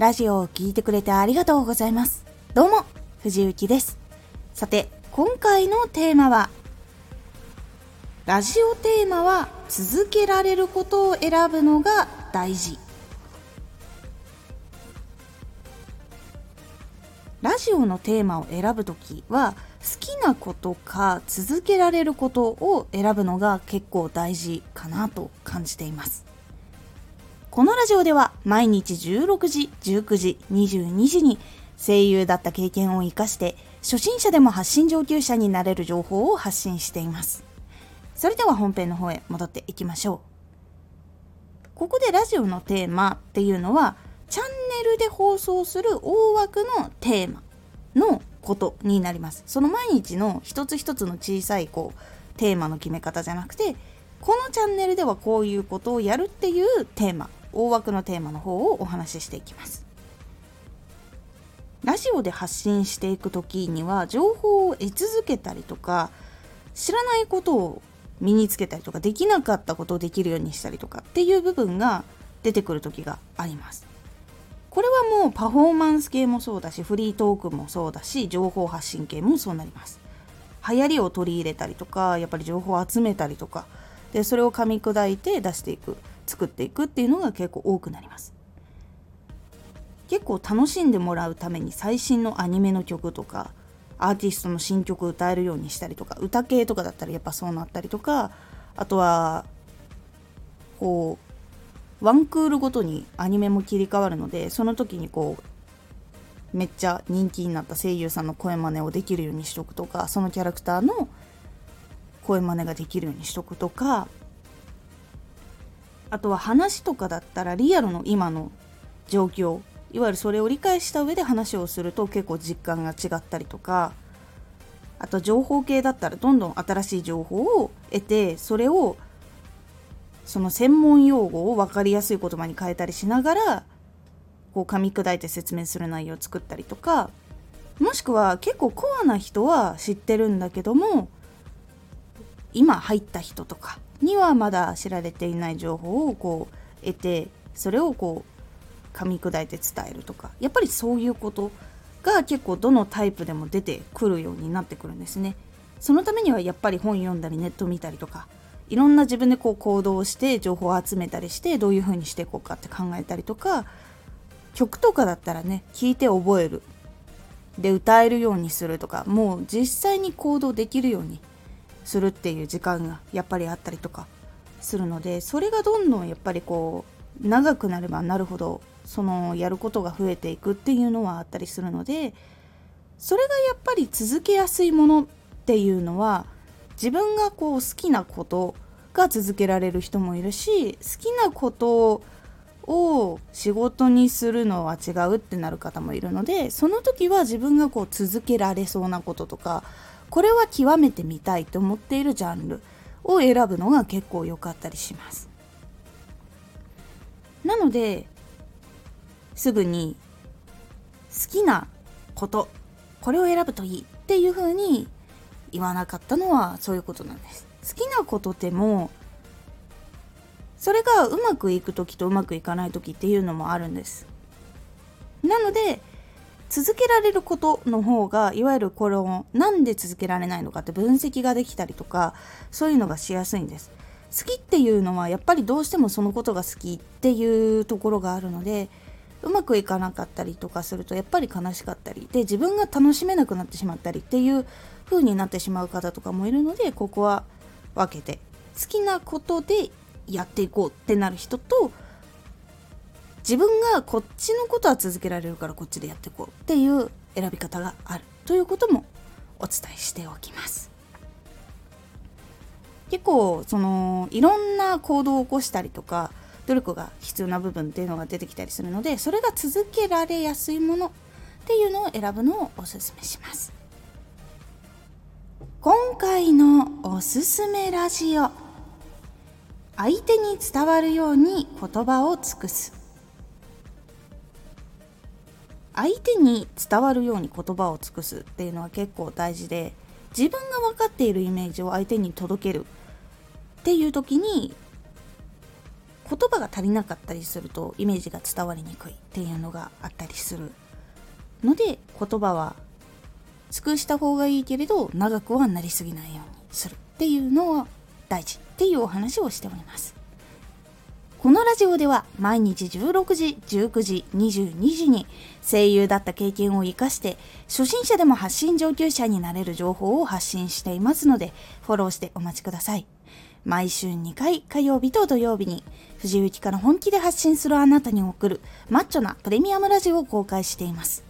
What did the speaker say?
ラジオを聴いてくれてありがとうございます。どうも、藤幸です。さて、今回のテーマは、ラジオテーマは続けられることを選ぶのが大事。ラジオのテーマを選ぶときは好きなことか続けられることを選ぶのが結構大事かなと感じています。このラジオでは毎日16時、19時、22時に声優だった経験を活かして初心者でも発信上級者になれる情報を発信しています。それでは本編の方へ戻っていきましょう。ここでラジオのテーマっていうのはチャンネルで放送する大枠のテーマのことになります。その毎日の一つ一つの小さいこうテーマの決め方じゃなくてこのチャンネルではこういうことをやるっていうテーマ大枠のテーマの方をお話ししていきます。ラジオで発信していく時には情報を得続けたりとか知らないことを身につけたりとかできなかったことをできるようにしたりとかっていう部分が出てくる時があります。これはもうパフォーマンス系もそうだしフリートークもそうだし情報発信系もそうなります。流行りを取り入れたりとかやっぱり情報を集めたりとかでそれを噛み砕いて出していく。作っていくっていうのが結構多くなります。結構楽しんでもらうために最新のアニメの曲とかアーティストの新曲歌えるようにしたりとか歌系とかだったらやっぱそうなったりとかあとはこうワンクールごとにアニメも切り替わるのでその時にこうめっちゃ人気になった声優さんの声真似をできるようにしとくとかそのキャラクターの声真似ができるようにしとくとかあとは話とかだったらリアルの今の状況いわゆるそれを理解した上で話をすると結構実感が違ったりとかあと情報系だったらどんどん新しい情報を得てそれをその専門用語を分かりやすい言葉に変えたりしながらこう噛み砕いて説明する内容を作ったりとかもしくは結構コアな人は知ってるんだけども今入った人とかにはまだ知られていない情報をこう得てそれをこう噛み砕いて伝えるとかやっぱりそういうことが結構どのタイプでも出てくるようになってくるんですね。そのためにはやっぱり本読んだりネット見たりとかいろんな自分でこう行動して情報を集めたりしてどういう風にしていこうかって考えたりとか曲とかだったらね聞いて覚えるで歌えるようにするとかもう実際に行動できるようにするっていう時間がやっぱりあったりとかするのでそれがどんどんやっぱりこう長くなればなるほどそのやることが増えていくっていうのはあったりするのでそれがやっぱり続けやすいものっていうのは自分がこう好きなことが続けられる人もいるし好きなことを仕事にするのは違うってなる方もいるのでその時は自分がこう続けられそうなこととかこれは極めてみたいと思っているジャンルを選ぶのが結構良かったりします。なのですぐに好きなことこれを選ぶといいっていう風に言わなかったのはそういうことなんです。好きなことでもそれがうまくいく時とうまくいかない時っていうのもあるんです。なので続けられることの方がいわゆるこのなんで続けられないのかって分析ができたりとかそういうのがしやすいんです。好きっていうのはやっぱりどうしてもそのことが好きっていうところがあるのでうまくいかなかったりとかするとやっぱり悲しかったりで自分が楽しめなくなってしまったりっていう風になってしまう方とかもいるのでここは分けて。好きなことでやっていこうってなる人と自分がこっちのことは続けられるからこっちでやっていこうっていう選び方があるということもお伝えしておきます。結構そのいろんな行動を起こしたりとか努力が必要な部分っていうのが出てきたりするのでそれが続けられやすいものっていうのを選ぶのをおすすめします。今回のおすすめラジオ。相手に伝わるように言葉を尽くす。相手に伝わるように言葉を尽くすっていうのは結構大事で自分が分かっているイメージを相手に届けるっていう時に言葉が足りなかったりするとイメージが伝わりにくいっていうのがあったりするので言葉は尽くした方がいいけれど長くはなりすぎないようにするっていうのは大事っていうお話をしております。このラジオでは毎日16時、19時、22時に声優だった経験を活かして初心者でも発信上級者になれる情報を発信していますのでフォローしてお待ちください。毎週2回火曜日と土曜日に藤雪から本気で発信するあなたに送るマッチョなプレミアムラジオを公開しています。